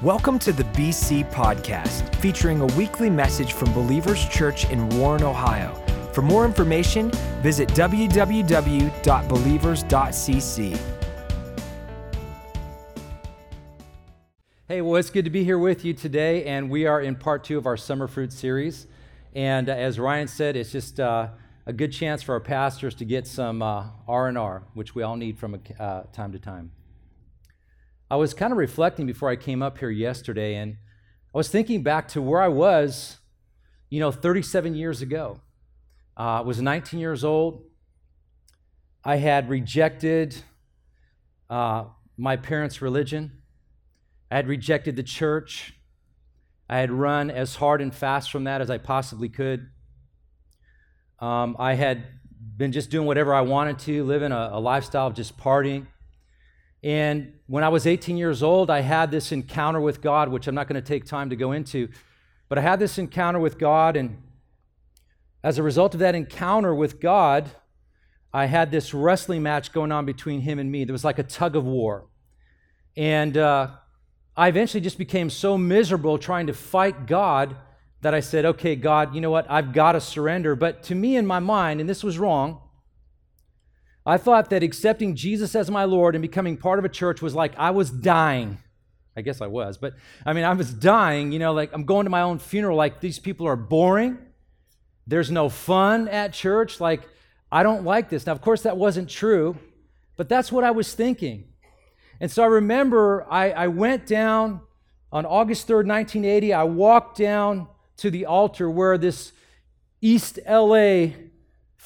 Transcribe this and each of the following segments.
Welcome to the BC Podcast, featuring a weekly message from Believers Church in Warren, Ohio. For more information, visit www.believers.cc. Hey, well, it's good to be here with you today, and we are in part two of our Summer Fruit series. And uh, as Ryan said, it's just uh, a good chance for our pastors to get some uh, R and R, which we all need from uh, time to time. I was kind of reflecting before I came up here yesterday, and I was thinking back to where I was, you know, 37 years ago. Uh, I was 19 years old. I had rejected uh, my parents' religion. I had rejected the church. I had run as hard and fast from that as I possibly could. Um, I had been just doing whatever I wanted to, living a, a lifestyle of just partying. And when I was 18 years old, I had this encounter with God, which I'm not going to take time to go into. But I had this encounter with God, and as a result of that encounter with God, I had this wrestling match going on between him and me. There was like a tug of war. And uh, I eventually just became so miserable trying to fight God that I said, okay, God, you know what? I've got to surrender. But to me, in my mind, and this was wrong, I thought that accepting Jesus as my Lord and becoming part of a church was like I was dying. I guess I was, but I mean, I was dying, you know, like I'm going to my own funeral, like these people are boring. There's no fun at church. Like, I don't like this. Now, of course, that wasn't true, but that's what I was thinking. And so I remember I, I went down on August 3rd, 1980. I walked down to the altar where this East LA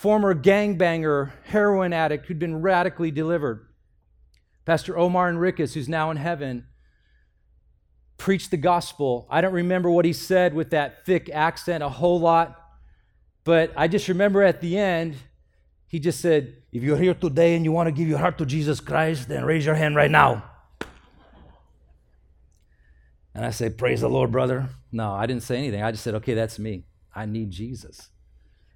former gangbanger, heroin addict who'd been radically delivered. Pastor Omar Enriquez, who's now in heaven, preached the gospel. I don't remember what he said with that thick accent a whole lot, but I just remember at the end, he just said, If you're here today and you want to give your heart to Jesus Christ, then raise your hand right now. And I say, Praise the Lord, brother. No, I didn't say anything. I just said, Okay, that's me. I need Jesus.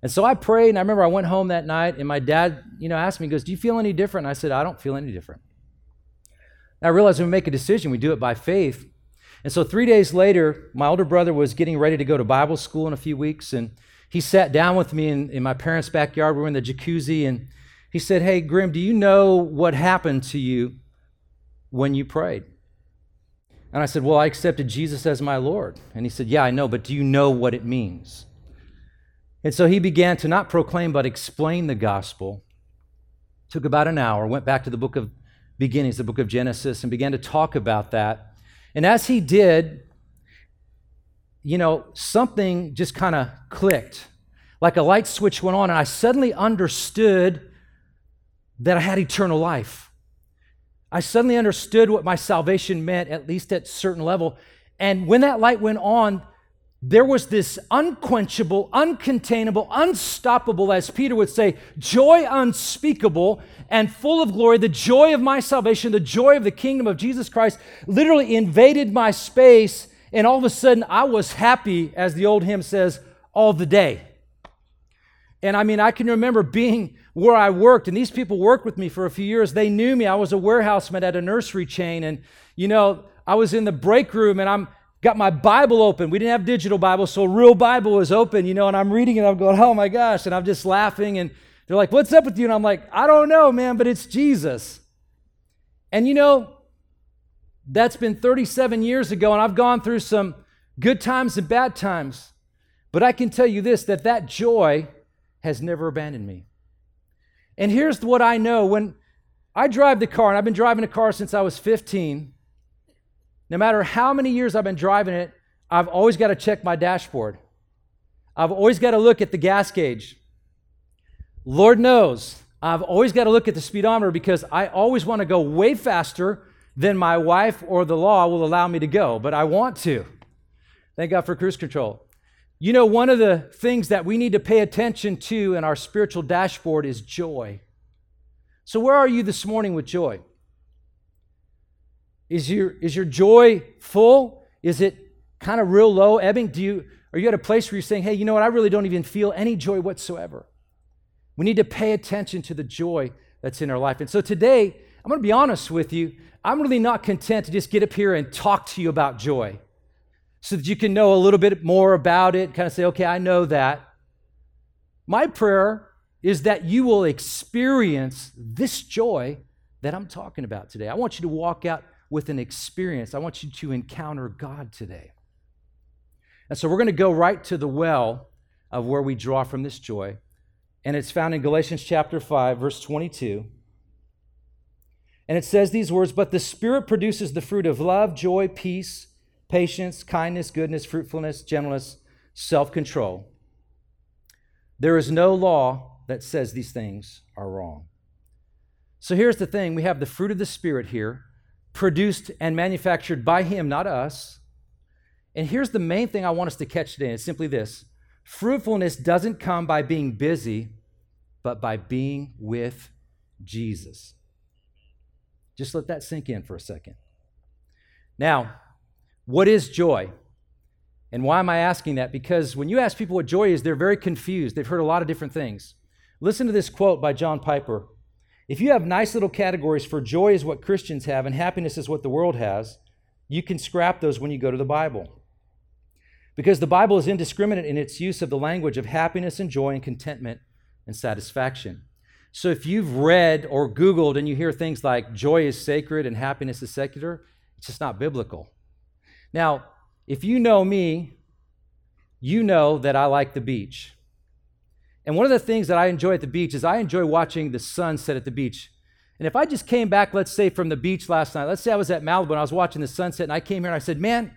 And so I prayed, and I remember I went home that night, and my dad, you know, asked me, goes, Do you feel any different? And I said, I don't feel any different. And I realized when we make a decision, we do it by faith. And so three days later, my older brother was getting ready to go to Bible school in a few weeks, and he sat down with me in, in my parents' backyard. We were in the jacuzzi, and he said, Hey, Graham, do you know what happened to you when you prayed? And I said, Well, I accepted Jesus as my Lord. And he said, Yeah, I know, but do you know what it means? And so he began to not proclaim, but explain the gospel. Took about an hour, went back to the book of beginnings, the book of Genesis, and began to talk about that. And as he did, you know, something just kind of clicked. Like a light switch went on, and I suddenly understood that I had eternal life. I suddenly understood what my salvation meant, at least at certain level. And when that light went on, there was this unquenchable, uncontainable, unstoppable, as Peter would say, joy unspeakable and full of glory. The joy of my salvation, the joy of the kingdom of Jesus Christ literally invaded my space. And all of a sudden, I was happy, as the old hymn says, all the day. And I mean, I can remember being where I worked, and these people worked with me for a few years. They knew me. I was a warehouseman at a nursery chain. And, you know, I was in the break room and I'm got my Bible open. We didn't have digital Bible, so real Bible was open, you know, and I'm reading it. I'm going, oh my gosh. And I'm just laughing. And they're like, what's up with you? And I'm like, I don't know, man, but it's Jesus. And you know, that's been 37 years ago, and I've gone through some good times and bad times. But I can tell you this that that joy has never abandoned me. And here's what I know when I drive the car, and I've been driving a car since I was 15. No matter how many years I've been driving it, I've always got to check my dashboard. I've always got to look at the gas gauge. Lord knows, I've always got to look at the speedometer because I always want to go way faster than my wife or the law will allow me to go, but I want to. Thank God for cruise control. You know, one of the things that we need to pay attention to in our spiritual dashboard is joy. So, where are you this morning with joy? Is your, is your joy full? Is it kind of real low, ebbing? Do you, are you at a place where you're saying, hey, you know what? I really don't even feel any joy whatsoever. We need to pay attention to the joy that's in our life. And so today, I'm going to be honest with you. I'm really not content to just get up here and talk to you about joy so that you can know a little bit more about it, kind of say, okay, I know that. My prayer is that you will experience this joy that I'm talking about today. I want you to walk out with an experience. I want you to encounter God today. And so we're going to go right to the well of where we draw from this joy. And it's found in Galatians chapter 5, verse 22. And it says these words But the Spirit produces the fruit of love, joy, peace, patience, kindness, goodness, fruitfulness, gentleness, self control. There is no law that says these things are wrong. So here's the thing we have the fruit of the Spirit here, produced and manufactured by Him, not us. And here's the main thing I want us to catch today it's simply this fruitfulness doesn't come by being busy, but by being with Jesus. Just let that sink in for a second. Now, what is joy? And why am I asking that? Because when you ask people what joy is, they're very confused. They've heard a lot of different things. Listen to this quote by John Piper. If you have nice little categories for joy is what Christians have and happiness is what the world has, you can scrap those when you go to the Bible. Because the Bible is indiscriminate in its use of the language of happiness and joy and contentment and satisfaction. So if you've read or Googled and you hear things like joy is sacred and happiness is secular, it's just not biblical. Now, if you know me, you know that I like the beach. And one of the things that I enjoy at the beach is I enjoy watching the sun set at the beach. And if I just came back, let's say, from the beach last night, let's say I was at Malibu and I was watching the sunset and I came here and I said, Man,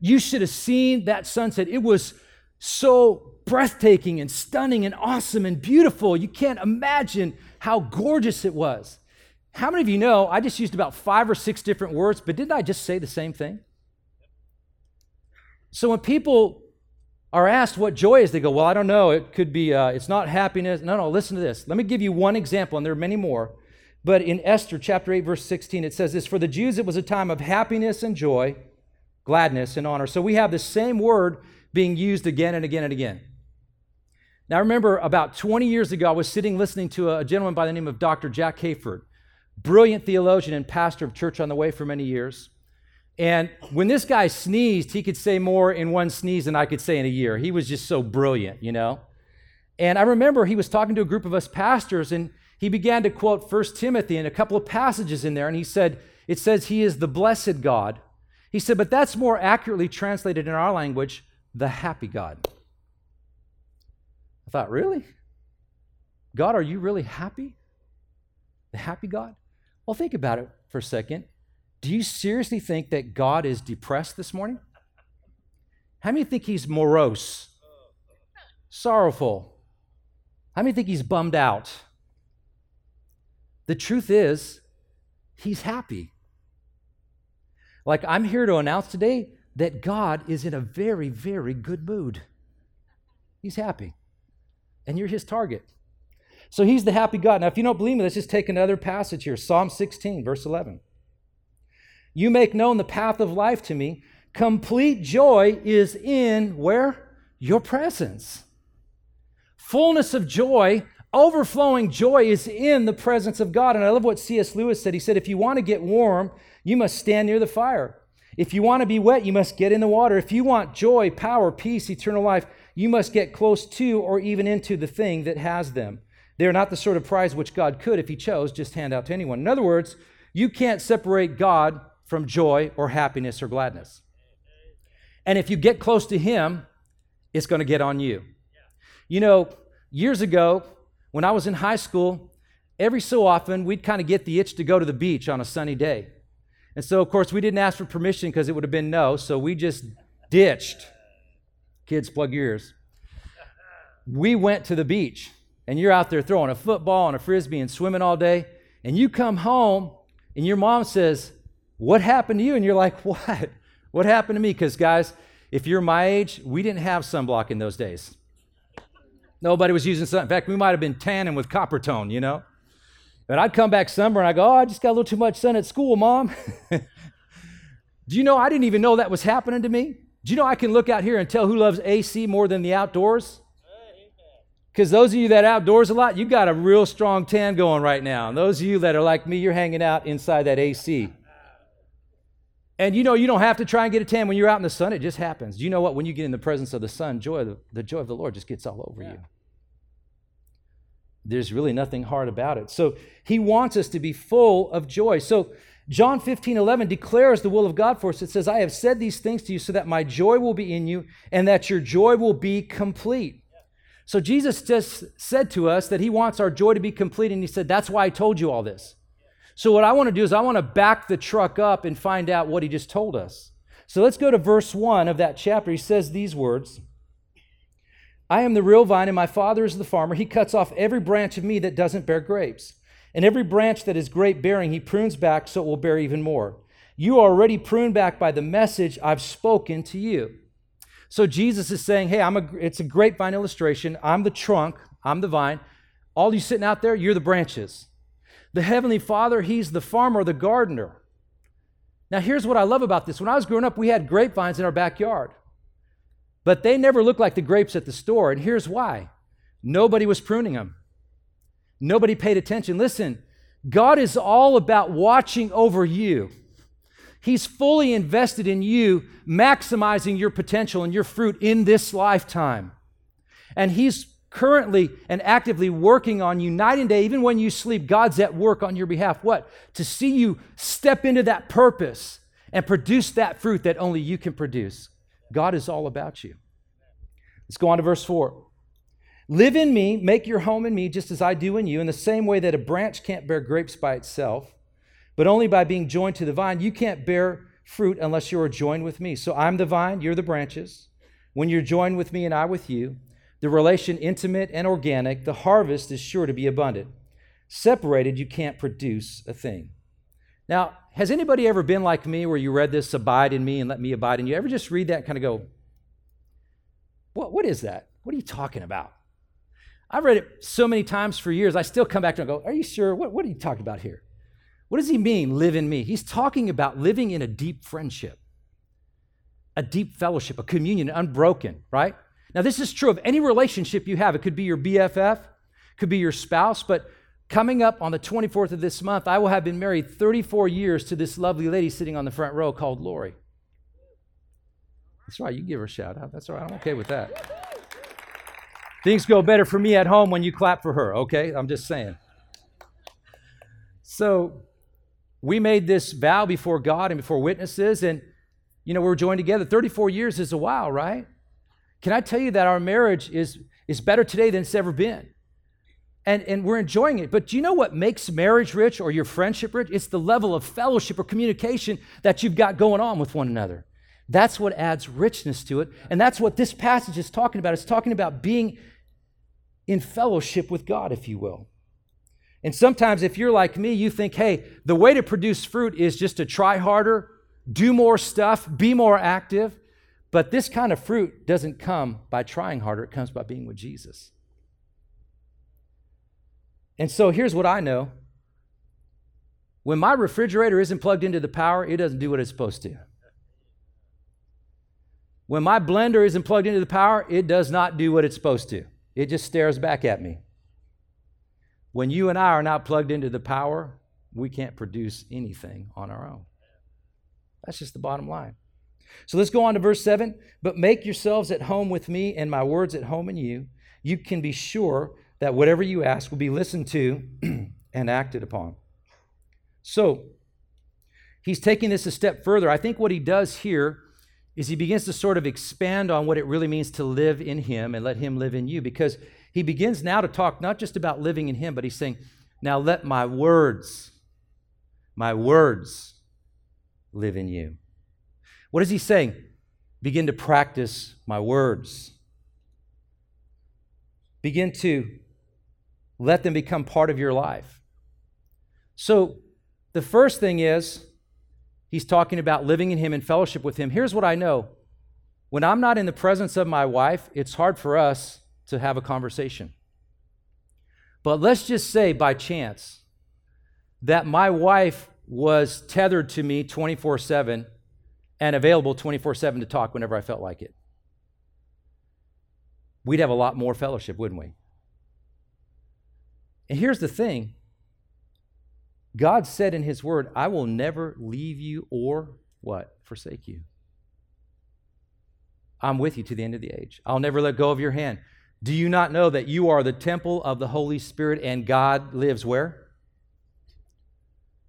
you should have seen that sunset. It was so breathtaking and stunning and awesome and beautiful. You can't imagine how gorgeous it was. How many of you know I just used about five or six different words, but didn't I just say the same thing? So when people are asked what joy is, they go, Well, I don't know. It could be, uh, it's not happiness. No, no, listen to this. Let me give you one example, and there are many more. But in Esther chapter 8, verse 16, it says this For the Jews, it was a time of happiness and joy, gladness and honor. So we have the same word being used again and again and again. Now, I remember about 20 years ago, I was sitting listening to a gentleman by the name of Dr. Jack Hayford, brilliant theologian and pastor of Church on the Way for many years. And when this guy sneezed, he could say more in one sneeze than I could say in a year. He was just so brilliant, you know? And I remember he was talking to a group of us pastors, and he began to quote 1 Timothy and a couple of passages in there, and he said, It says, He is the blessed God. He said, but that's more accurately translated in our language, the happy God. I thought, really? God, are you really happy? The happy God? Well, think about it for a second. Do you seriously think that God is depressed this morning? How many think he's morose, sorrowful? How many think he's bummed out? The truth is, he's happy. Like, I'm here to announce today that God is in a very, very good mood. He's happy. And you're his target. So he's the happy God. Now, if you don't believe me, let's just take another passage here Psalm 16, verse 11. You make known the path of life to me. Complete joy is in where? Your presence. Fullness of joy, overflowing joy is in the presence of God. And I love what C.S. Lewis said. He said, if you want to get warm, you must stand near the fire. If you want to be wet, you must get in the water. If you want joy, power, peace, eternal life, you must get close to or even into the thing that has them. They are not the sort of prize which God could, if He chose, just hand out to anyone. In other words, you can't separate God from joy or happiness or gladness. And if you get close to Him, it's going to get on you. You know, years ago, when I was in high school, every so often we'd kind of get the itch to go to the beach on a sunny day. And so, of course, we didn't ask for permission because it would have been no, so we just ditched. Kids, plug your ears. We went to the beach, and you're out there throwing a football and a frisbee and swimming all day, and you come home, and your mom says, What happened to you? And you're like, What? What happened to me? Because, guys, if you're my age, we didn't have sunblock in those days. Nobody was using sun. In fact, we might have been tanning with copper tone, you know? And I'd come back summer and I go, Oh, I just got a little too much sun at school, mom. Do you know I didn't even know that was happening to me? Do you know I can look out here and tell who loves AC more than the outdoors? Because those of you that outdoors a lot, you got a real strong tan going right now. And those of you that are like me, you're hanging out inside that AC. And you know, you don't have to try and get a tan when you're out in the sun. It just happens. You know what? When you get in the presence of the sun, joy, the, the joy of the Lord just gets all over yeah. you. There's really nothing hard about it. So he wants us to be full of joy. So John 15, 11 declares the will of God for us. It says, I have said these things to you so that my joy will be in you and that your joy will be complete. So Jesus just said to us that he wants our joy to be complete, and he said, That's why I told you all this. So, what I want to do is, I want to back the truck up and find out what he just told us. So, let's go to verse 1 of that chapter. He says these words I am the real vine, and my Father is the farmer. He cuts off every branch of me that doesn't bear grapes. And every branch that is grape bearing, he prunes back so it will bear even more. You are already pruned back by the message I've spoken to you. So Jesus is saying, Hey, I'm a, it's a grapevine illustration. I'm the trunk, I'm the vine. All you sitting out there, you're the branches. The Heavenly Father, He's the farmer, the gardener. Now, here's what I love about this. When I was growing up, we had grapevines in our backyard, but they never looked like the grapes at the store. And here's why nobody was pruning them, nobody paid attention. Listen, God is all about watching over you. He's fully invested in you, maximizing your potential and your fruit in this lifetime. And He's currently and actively working on you night and day, even when you sleep. God's at work on your behalf. What? To see you step into that purpose and produce that fruit that only you can produce. God is all about you. Let's go on to verse 4. Live in me, make your home in me, just as I do in you, in the same way that a branch can't bear grapes by itself but only by being joined to the vine. You can't bear fruit unless you are joined with me. So I'm the vine, you're the branches. When you're joined with me and I with you, the relation intimate and organic, the harvest is sure to be abundant. Separated, you can't produce a thing. Now, has anybody ever been like me where you read this, abide in me and let me abide in you? Ever just read that and kind of go, what, what is that? What are you talking about? I've read it so many times for years, I still come back to it and go, Are you sure? What, what are you talking about here? What does he mean, live in me? He's talking about living in a deep friendship, a deep fellowship, a communion, unbroken, right? Now, this is true of any relationship you have. It could be your BFF, could be your spouse, but coming up on the 24th of this month, I will have been married 34 years to this lovely lady sitting on the front row called Lori. That's right, you give her a shout out. That's all right, I'm okay with that. Things go better for me at home when you clap for her, okay? I'm just saying. So, we made this vow before God and before witnesses, and you know, we were joined together. 34 years is a while, right? Can I tell you that our marriage is, is better today than it's ever been? And, and we're enjoying it. But do you know what makes marriage rich or your friendship rich? It's the level of fellowship or communication that you've got going on with one another. That's what adds richness to it. And that's what this passage is talking about. It's talking about being in fellowship with God, if you will. And sometimes, if you're like me, you think, hey, the way to produce fruit is just to try harder, do more stuff, be more active. But this kind of fruit doesn't come by trying harder, it comes by being with Jesus. And so here's what I know when my refrigerator isn't plugged into the power, it doesn't do what it's supposed to. When my blender isn't plugged into the power, it does not do what it's supposed to. It just stares back at me. When you and I are not plugged into the power, we can't produce anything on our own. That's just the bottom line. So let's go on to verse 7. But make yourselves at home with me and my words at home in you. You can be sure that whatever you ask will be listened to and acted upon. So he's taking this a step further. I think what he does here is he begins to sort of expand on what it really means to live in him and let him live in you because he begins now to talk not just about living in him, but he's saying, Now let my words, my words live in you. What is he saying? Begin to practice my words. Begin to let them become part of your life. So, the first thing is, he's talking about living in him and fellowship with him. Here's what I know when I'm not in the presence of my wife, it's hard for us to have a conversation. But let's just say by chance that my wife was tethered to me 24 7 and available 24 7 to talk whenever I felt like it. We'd have a lot more fellowship, wouldn't we? And here's the thing God said in His Word, I will never leave you or what? Forsake you. I'm with you to the end of the age. I'll never let go of your hand. Do you not know that you are the temple of the Holy Spirit and God lives where?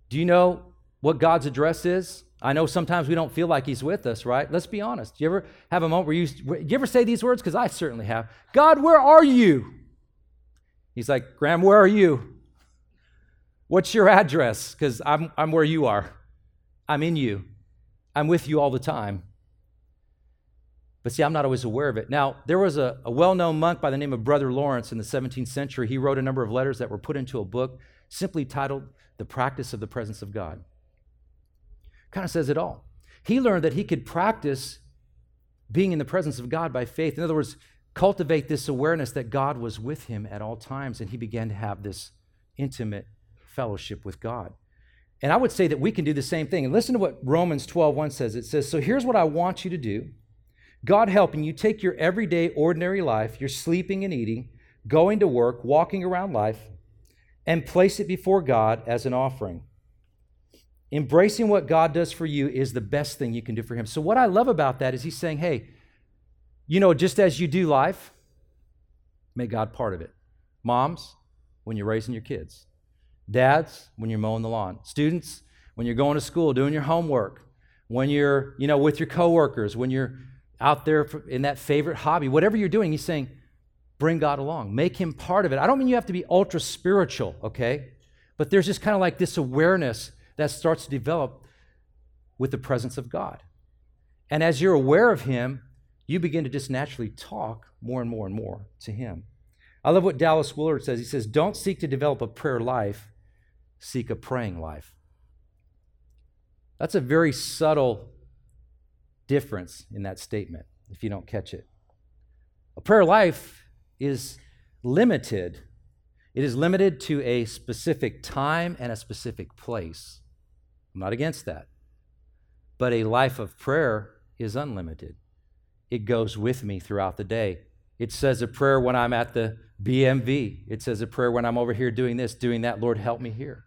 Do you know what God's address is? I know sometimes we don't feel like He's with us, right? Let's be honest. Do you ever have a moment where you, you ever say these words? Because I certainly have. God, where are you? He's like, Graham, where are you? What's your address? Because I'm, I'm where you are. I'm in you. I'm with you all the time. But see, I'm not always aware of it. Now, there was a, a well known monk by the name of Brother Lawrence in the 17th century. He wrote a number of letters that were put into a book simply titled The Practice of the Presence of God. Kind of says it all. He learned that he could practice being in the presence of God by faith. In other words, cultivate this awareness that God was with him at all times, and he began to have this intimate fellowship with God. And I would say that we can do the same thing. And listen to what Romans 12, 1 says. It says, So here's what I want you to do God helping you take your everyday, ordinary life, your sleeping and eating, going to work, walking around life, and place it before God as an offering. Embracing what God does for you is the best thing you can do for Him. So, what I love about that is He's saying, hey, you know, just as you do life, make God part of it. Moms, when you're raising your kids. Dads, when you're mowing the lawn. Students, when you're going to school, doing your homework. When you're, you know, with your coworkers, when you're out there in that favorite hobby, whatever you're doing, he's saying, bring God along, make him part of it. I don't mean you have to be ultra spiritual, okay? But there's just kind of like this awareness that starts to develop with the presence of God. And as you're aware of him, you begin to just naturally talk more and more and more to him. I love what Dallas Willard says. He says, Don't seek to develop a prayer life, seek a praying life. That's a very subtle difference in that statement if you don't catch it. A prayer life is limited. It is limited to a specific time and a specific place. I'm not against that. But a life of prayer is unlimited. It goes with me throughout the day. It says a prayer when I'm at the BMV. It says a prayer when I'm over here doing this, doing that. Lord, help me here.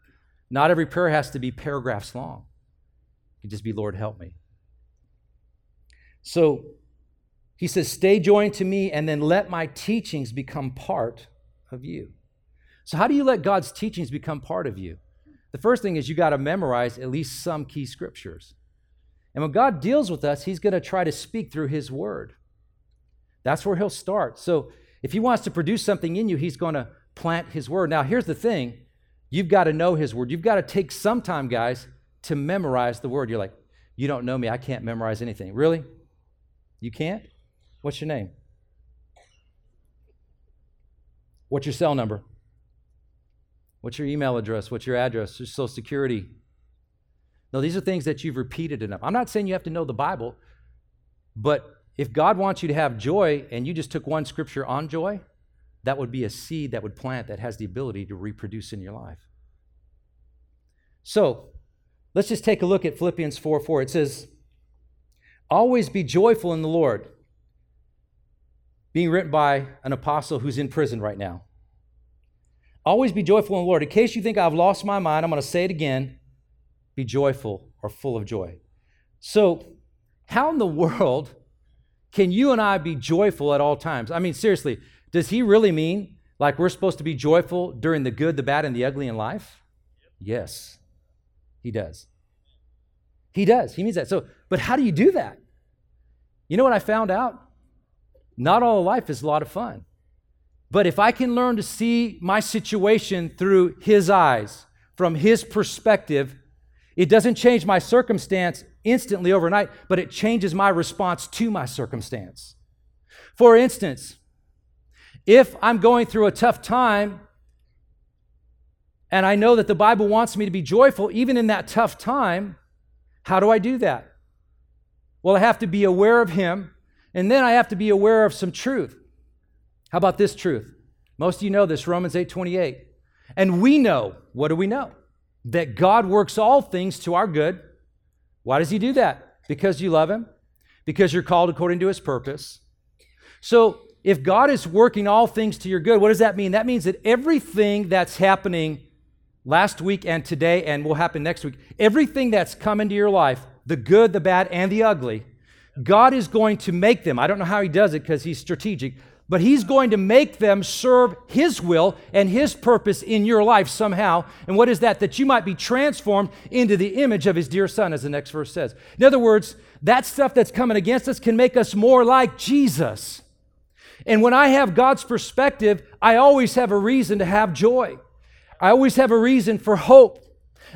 Not every prayer has to be paragraphs long. It can just be, Lord, help me. So he says, Stay joined to me and then let my teachings become part of you. So, how do you let God's teachings become part of you? The first thing is you got to memorize at least some key scriptures. And when God deals with us, He's going to try to speak through His word. That's where He'll start. So, if He wants to produce something in you, He's going to plant His word. Now, here's the thing you've got to know His word. You've got to take some time, guys, to memorize the word. You're like, you don't know me. I can't memorize anything. Really? You can't? What's your name? What's your cell number? What's your email address? What's your address? Your social security? No, these are things that you've repeated enough. I'm not saying you have to know the Bible, but if God wants you to have joy and you just took one scripture on joy, that would be a seed that would plant that has the ability to reproduce in your life. So let's just take a look at Philippians 4 4. It says, Always be joyful in the Lord. Being written by an apostle who's in prison right now. Always be joyful in the Lord. In case you think I've lost my mind, I'm going to say it again. Be joyful or full of joy. So, how in the world can you and I be joyful at all times? I mean, seriously, does he really mean like we're supposed to be joyful during the good, the bad, and the ugly in life? Yes, he does. He does. He means that. So, but how do you do that? You know what I found out? Not all of life is a lot of fun. But if I can learn to see my situation through his eyes, from his perspective, it doesn't change my circumstance instantly overnight, but it changes my response to my circumstance. For instance, if I'm going through a tough time and I know that the Bible wants me to be joyful even in that tough time, how do I do that? Well, I have to be aware of Him, and then I have to be aware of some truth. How about this truth? Most of you know this, Romans 8 28. And we know, what do we know? That God works all things to our good. Why does He do that? Because you love Him, because you're called according to His purpose. So if God is working all things to your good, what does that mean? That means that everything that's happening last week and today and will happen next week, everything that's come into your life, the good, the bad, and the ugly, God is going to make them. I don't know how He does it because He's strategic, but He's going to make them serve His will and His purpose in your life somehow. And what is that? That you might be transformed into the image of His dear Son, as the next verse says. In other words, that stuff that's coming against us can make us more like Jesus. And when I have God's perspective, I always have a reason to have joy. I always have a reason for hope.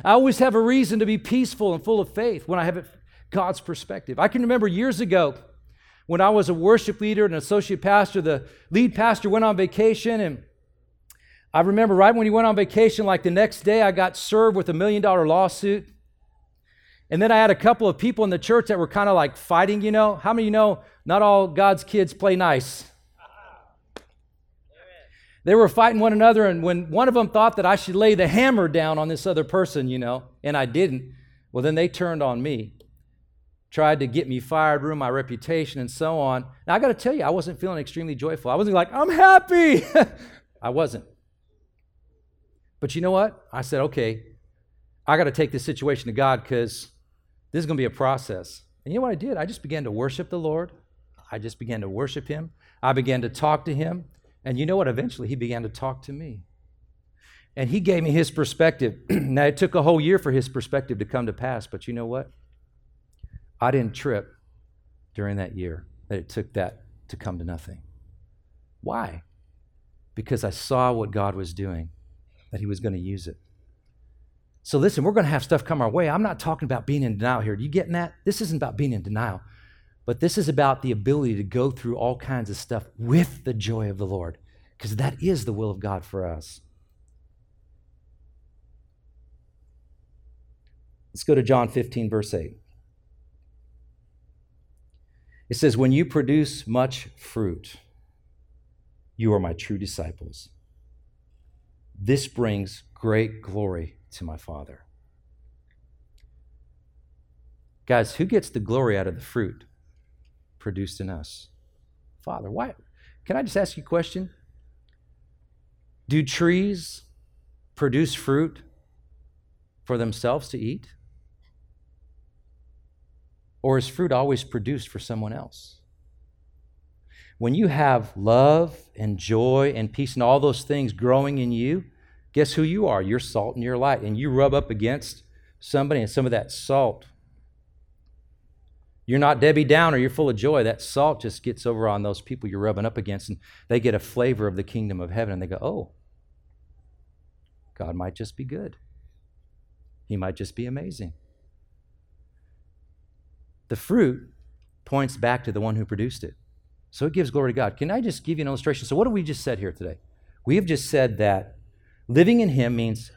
I always have a reason to be peaceful and full of faith when I have God's perspective. I can remember years ago when I was a worship leader and associate pastor, the lead pastor went on vacation. And I remember right when he went on vacation, like the next day, I got served with a million dollar lawsuit. And then I had a couple of people in the church that were kind of like fighting, you know. How many you know not all God's kids play nice? They were fighting one another, and when one of them thought that I should lay the hammer down on this other person, you know, and I didn't, well, then they turned on me, tried to get me fired, ruin my reputation, and so on. Now, I got to tell you, I wasn't feeling extremely joyful. I wasn't like, I'm happy. I wasn't. But you know what? I said, okay, I got to take this situation to God because this is going to be a process. And you know what I did? I just began to worship the Lord. I just began to worship Him. I began to talk to Him. And you know what? Eventually, he began to talk to me. And he gave me his perspective. now, it took a whole year for his perspective to come to pass, but you know what? I didn't trip during that year that it took that to come to nothing. Why? Because I saw what God was doing, that he was going to use it. So, listen, we're going to have stuff come our way. I'm not talking about being in denial here. Do you getting that? This isn't about being in denial. But this is about the ability to go through all kinds of stuff with the joy of the Lord, because that is the will of God for us. Let's go to John 15, verse 8. It says, When you produce much fruit, you are my true disciples. This brings great glory to my Father. Guys, who gets the glory out of the fruit? produced in us. Father, why? Can I just ask you a question? Do trees produce fruit for themselves to eat? Or is fruit always produced for someone else? When you have love and joy and peace and all those things growing in you, guess who you are? You're salt and you're light. And you rub up against somebody, and some of that salt you're not Debbie Downer, you're full of joy. That salt just gets over on those people you're rubbing up against, and they get a flavor of the kingdom of heaven, and they go, oh, God might just be good. He might just be amazing. The fruit points back to the one who produced it. So it gives glory to God. Can I just give you an illustration? So, what have we just said here today? We have just said that living in Him means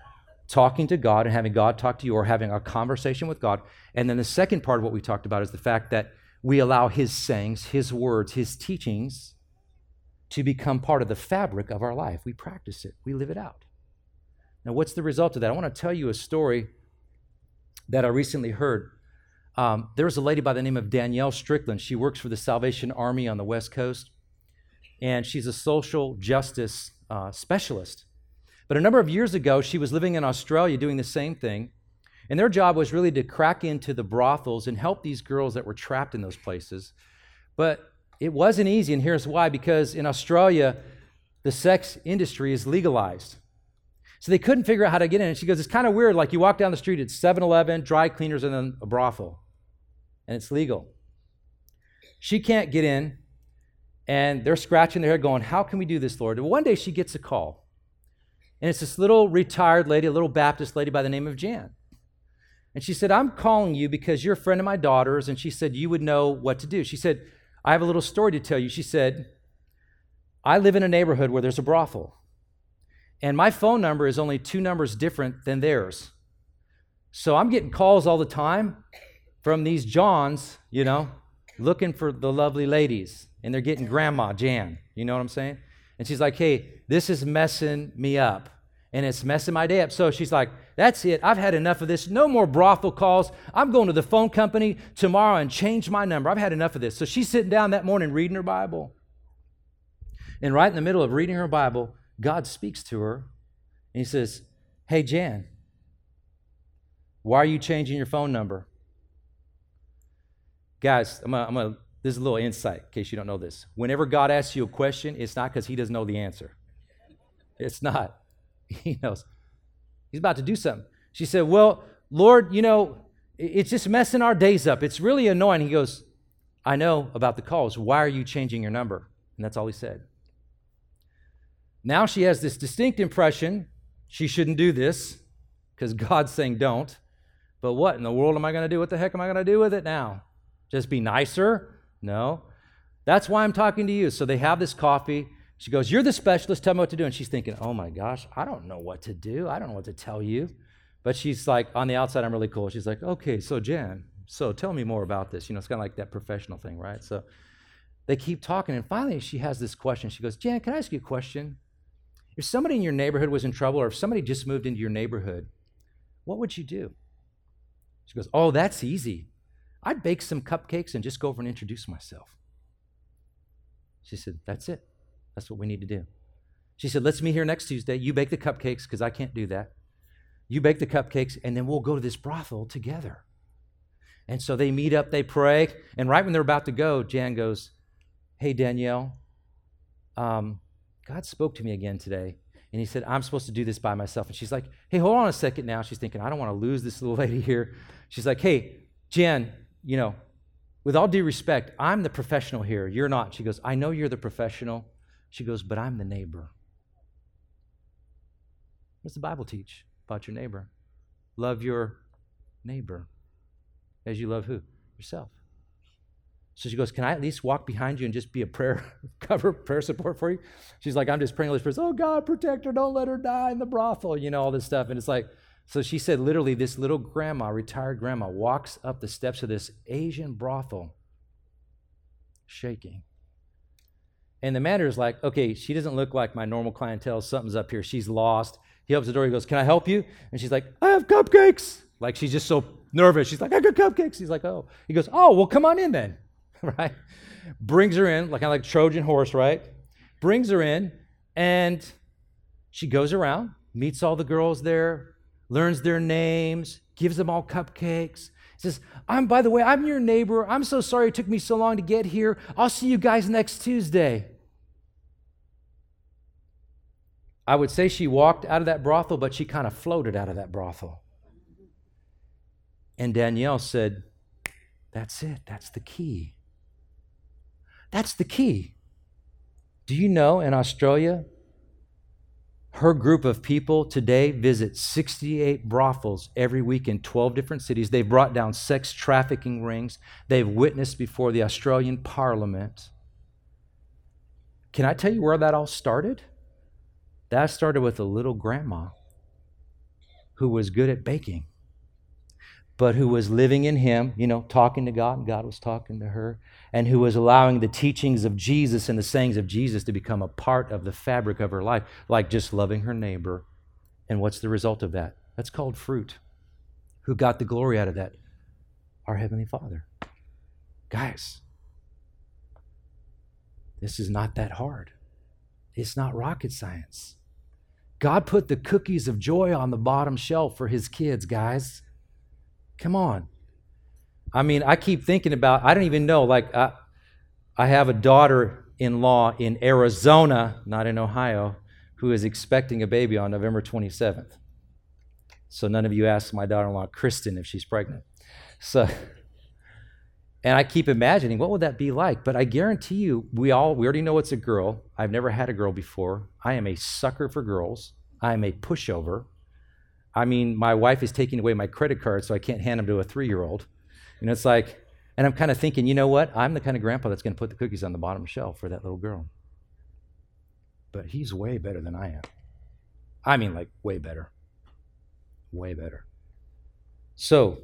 talking to God and having God talk to you or having a conversation with God. And then the second part of what we talked about is the fact that we allow His sayings, His words, His teachings to become part of the fabric of our life. We practice it, we live it out. Now, what's the result of that? I want to tell you a story that I recently heard. Um, there was a lady by the name of Danielle Strickland. She works for the Salvation Army on the West Coast, and she's a social justice uh, specialist. But a number of years ago, she was living in Australia doing the same thing. And their job was really to crack into the brothels and help these girls that were trapped in those places. But it wasn't easy, and here's why because in Australia, the sex industry is legalized. So they couldn't figure out how to get in. And she goes, It's kind of weird. Like you walk down the street, it's 7 Eleven, dry cleaners, and then a brothel. And it's legal. She can't get in. And they're scratching their head, going, How can we do this, Lord? And one day she gets a call. And it's this little retired lady, a little Baptist lady by the name of Jan. And she said, I'm calling you because you're a friend of my daughter's. And she said, You would know what to do. She said, I have a little story to tell you. She said, I live in a neighborhood where there's a brothel. And my phone number is only two numbers different than theirs. So I'm getting calls all the time from these Johns, you know, looking for the lovely ladies. And they're getting Grandma Jan. You know what I'm saying? And she's like, hey, this is messing me up. And it's messing my day up. So she's like, that's it. I've had enough of this. No more brothel calls. I'm going to the phone company tomorrow and change my number. I've had enough of this. So she's sitting down that morning reading her Bible. And right in the middle of reading her Bible, God speaks to her and he says, Hey, Jan, why are you changing your phone number? Guys, I'm this is a little insight in case you don't know this. Whenever God asks you a question, it's not because he doesn't know the answer. It's not. He knows. He's about to do something. She said, Well, Lord, you know, it's just messing our days up. It's really annoying. He goes, I know about the calls. Why are you changing your number? And that's all he said. Now she has this distinct impression she shouldn't do this because God's saying don't. But what in the world am I going to do? What the heck am I going to do with it now? Just be nicer? No. That's why I'm talking to you. So they have this coffee. She goes, You're the specialist. Tell me what to do. And she's thinking, Oh my gosh, I don't know what to do. I don't know what to tell you. But she's like, On the outside, I'm really cool. She's like, Okay, so Jan, so tell me more about this. You know, it's kind of like that professional thing, right? So they keep talking. And finally, she has this question. She goes, Jan, can I ask you a question? If somebody in your neighborhood was in trouble, or if somebody just moved into your neighborhood, what would you do? She goes, Oh, that's easy. I'd bake some cupcakes and just go over and introduce myself. She said, That's it. That's what we need to do. She said, Let's meet here next Tuesday. You bake the cupcakes because I can't do that. You bake the cupcakes, and then we'll go to this brothel together. And so they meet up, they pray, and right when they're about to go, Jan goes, Hey, Danielle, um, God spoke to me again today. And he said, I'm supposed to do this by myself. And she's like, Hey, hold on a second now. She's thinking, I don't want to lose this little lady here. She's like, Hey, Jan, you know, with all due respect, I'm the professional here. You're not. She goes, I know you're the professional. She goes, but I'm the neighbor. What's the Bible teach about your neighbor? Love your neighbor as you love who? Yourself. So she goes, Can I at least walk behind you and just be a prayer cover, prayer support for you? She's like, I'm just praying, Holy Spirit, oh God, protect her, don't let her die in the brothel, you know, all this stuff. And it's like, so she said, literally, this little grandma, retired grandma, walks up the steps of this Asian brothel, shaking. And the manager is like, okay, she doesn't look like my normal clientele. Something's up here. She's lost. He opens the door. He goes, Can I help you? And she's like, I have cupcakes. Like she's just so nervous. She's like, I got cupcakes. He's like, Oh. He goes, Oh, well, come on in then. right? Brings her in, like kind of like Trojan horse, right? Brings her in, and she goes around, meets all the girls there, learns their names, gives them all cupcakes. He Says, I'm by the way, I'm your neighbor. I'm so sorry it took me so long to get here. I'll see you guys next Tuesday. I would say she walked out of that brothel, but she kind of floated out of that brothel. And Danielle said, That's it. That's the key. That's the key. Do you know in Australia, her group of people today visit 68 brothels every week in 12 different cities. They've brought down sex trafficking rings. They've witnessed before the Australian Parliament. Can I tell you where that all started? That started with a little grandma who was good at baking, but who was living in Him, you know, talking to God, and God was talking to her, and who was allowing the teachings of Jesus and the sayings of Jesus to become a part of the fabric of her life, like just loving her neighbor. And what's the result of that? That's called fruit. Who got the glory out of that? Our Heavenly Father. Guys, this is not that hard. It's not rocket science. God put the cookies of joy on the bottom shelf for his kids, guys. Come on. I mean, I keep thinking about, I don't even know, like, I, I have a daughter in law in Arizona, not in Ohio, who is expecting a baby on November 27th. So none of you ask my daughter in law, Kristen, if she's pregnant. So, and I keep imagining what would that be like. But I guarantee you, we all we already know it's a girl. I've never had a girl before. I am a sucker for girls. I am a pushover. I mean, my wife is taking away my credit card, so I can't hand them to a three-year-old. And it's like, and I'm kind of thinking, you know what? I'm the kind of grandpa that's going to put the cookies on the bottom shelf for that little girl. But he's way better than I am. I mean, like, way better. Way better. So,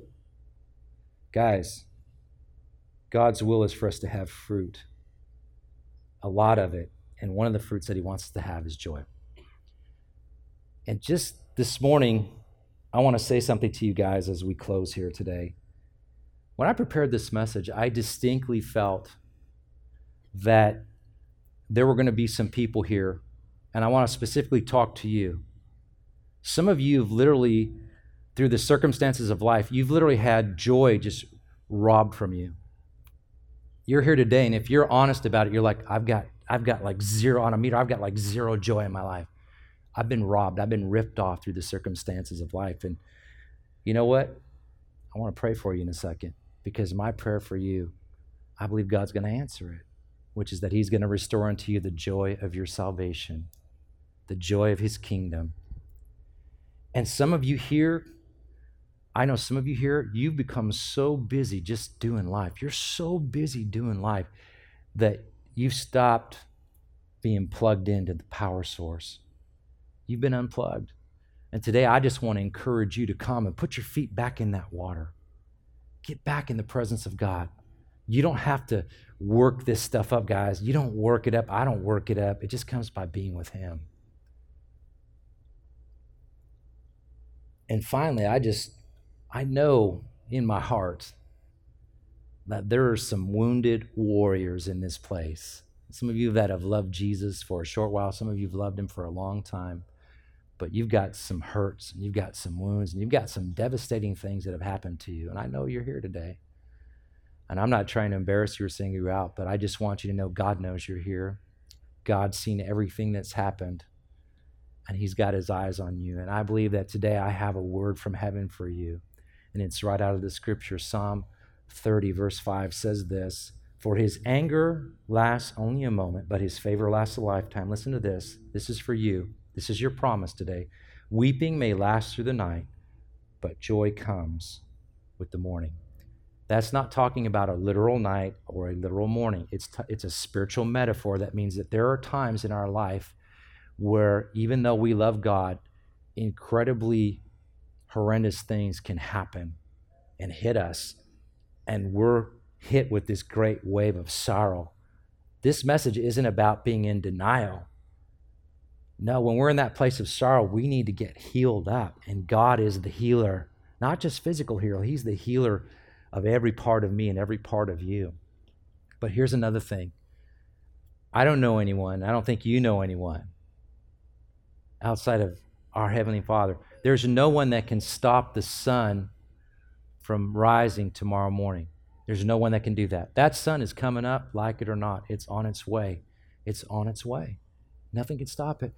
guys, God's will is for us to have fruit, a lot of it. And one of the fruits that He wants us to have is joy. And just this morning, I want to say something to you guys as we close here today. When I prepared this message, I distinctly felt that there were going to be some people here, and I want to specifically talk to you. Some of you have literally, through the circumstances of life, you've literally had joy just robbed from you. You're here today, and if you're honest about it, you're like, I've got, I've got like zero on a meter, I've got like zero joy in my life. I've been robbed, I've been ripped off through the circumstances of life. And you know what? I want to pray for you in a second because my prayer for you, I believe God's going to answer it, which is that He's going to restore unto you the joy of your salvation, the joy of His kingdom. And some of you here, I know some of you here, you've become so busy just doing life. You're so busy doing life that you've stopped being plugged into the power source. You've been unplugged. And today I just want to encourage you to come and put your feet back in that water. Get back in the presence of God. You don't have to work this stuff up, guys. You don't work it up. I don't work it up. It just comes by being with Him. And finally, I just, I know in my heart that there are some wounded warriors in this place. Some of you that have loved Jesus for a short while, some of you have loved Him for a long time but you've got some hurts and you've got some wounds and you've got some devastating things that have happened to you. And I know you're here today. And I'm not trying to embarrass you or sing you out, but I just want you to know God knows you're here. God's seen everything that's happened, and He's got His eyes on you. And I believe that today I have a word from heaven for you. And it's right out of the scripture. Psalm 30, verse 5 says this For His anger lasts only a moment, but His favor lasts a lifetime. Listen to this. This is for you. This is your promise today. Weeping may last through the night, but joy comes with the morning. That's not talking about a literal night or a literal morning. It's, t- it's a spiritual metaphor that means that there are times in our life where, even though we love God, incredibly horrendous things can happen and hit us, and we're hit with this great wave of sorrow. This message isn't about being in denial. No, when we're in that place of sorrow, we need to get healed up. And God is the healer, not just physical healer, He's the healer of every part of me and every part of you. But here's another thing I don't know anyone, I don't think you know anyone outside of our Heavenly Father. There's no one that can stop the sun from rising tomorrow morning. There's no one that can do that. That sun is coming up, like it or not. It's on its way. It's on its way. Nothing can stop it.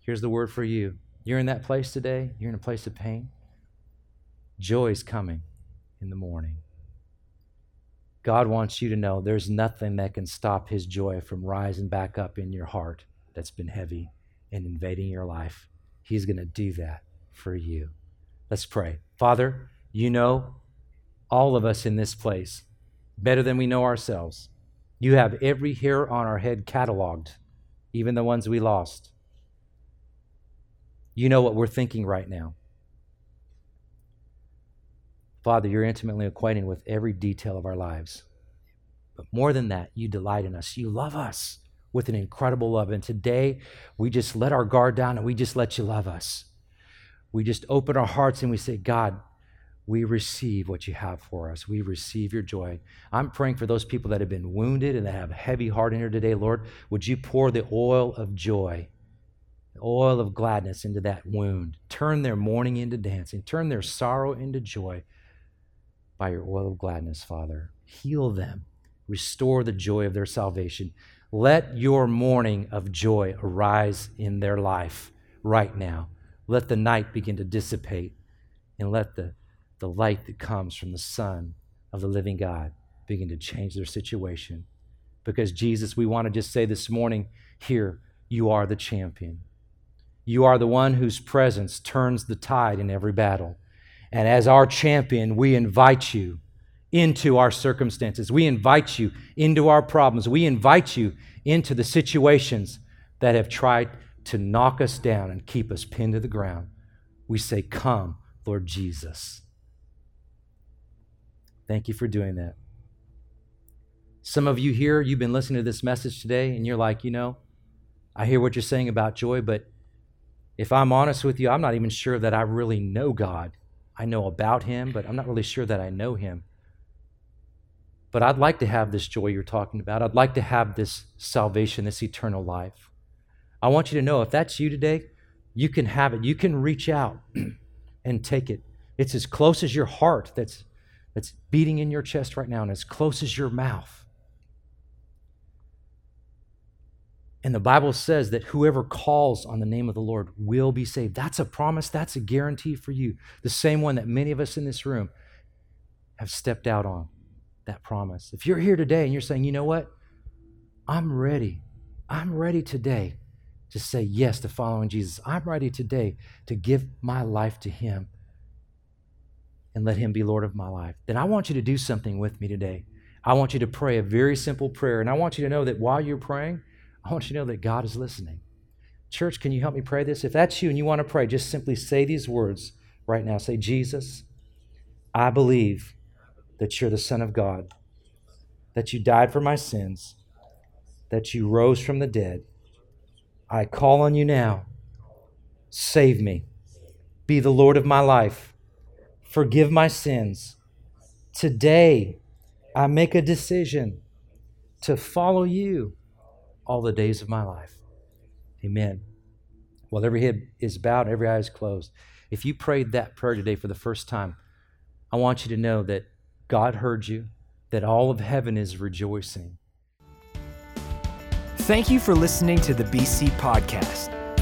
Here's the word for you. You're in that place today, you're in a place of pain. Joy is coming in the morning. God wants you to know there's nothing that can stop his joy from rising back up in your heart that's been heavy and invading your life. He's going to do that for you. Let's pray. Father, you know all of us in this place better than we know ourselves. You have every hair on our head cataloged even the ones we lost. You know what we're thinking right now. Father, you're intimately acquainted with every detail of our lives. But more than that, you delight in us. You love us with an incredible love. And today, we just let our guard down and we just let you love us. We just open our hearts and we say, God, we receive what you have for us. We receive your joy. I'm praying for those people that have been wounded and that have a heavy heart in here today, Lord. Would you pour the oil of joy, the oil of gladness into that wound? Turn their mourning into dancing, turn their sorrow into joy by your oil of gladness, Father. Heal them, restore the joy of their salvation. Let your morning of joy arise in their life right now. Let the night begin to dissipate and let the the light that comes from the Son of the living God begin to change their situation. Because, Jesus, we want to just say this morning here, you are the champion. You are the one whose presence turns the tide in every battle. And as our champion, we invite you into our circumstances. We invite you into our problems. We invite you into the situations that have tried to knock us down and keep us pinned to the ground. We say, Come, Lord Jesus. Thank you for doing that. Some of you here, you've been listening to this message today, and you're like, you know, I hear what you're saying about joy, but if I'm honest with you, I'm not even sure that I really know God. I know about Him, but I'm not really sure that I know Him. but I'd like to have this joy you're talking about. I'd like to have this salvation, this eternal life. I want you to know if that's you today, you can have it. You can reach out and take it. It's as close as your heart that's, that's beating in your chest right now and as close as your mouth. And the Bible says that whoever calls on the name of the Lord will be saved. That's a promise, that's a guarantee for you. The same one that many of us in this room have stepped out on that promise. If you're here today and you're saying, you know what? I'm ready. I'm ready today to say yes to following Jesus. I'm ready today to give my life to Him and let Him be Lord of my life. Then I want you to do something with me today. I want you to pray a very simple prayer. And I want you to know that while you're praying, I want you to know that God is listening. Church, can you help me pray this? If that's you and you want to pray, just simply say these words right now. Say, Jesus, I believe that you're the Son of God, that you died for my sins, that you rose from the dead. I call on you now. Save me. Be the Lord of my life. Forgive my sins. Today, I make a decision to follow you all the days of my life. Amen. While every head is bowed, every eye is closed. If you prayed that prayer today for the first time, I want you to know that God heard you, that all of heaven is rejoicing. Thank you for listening to the BC Podcast.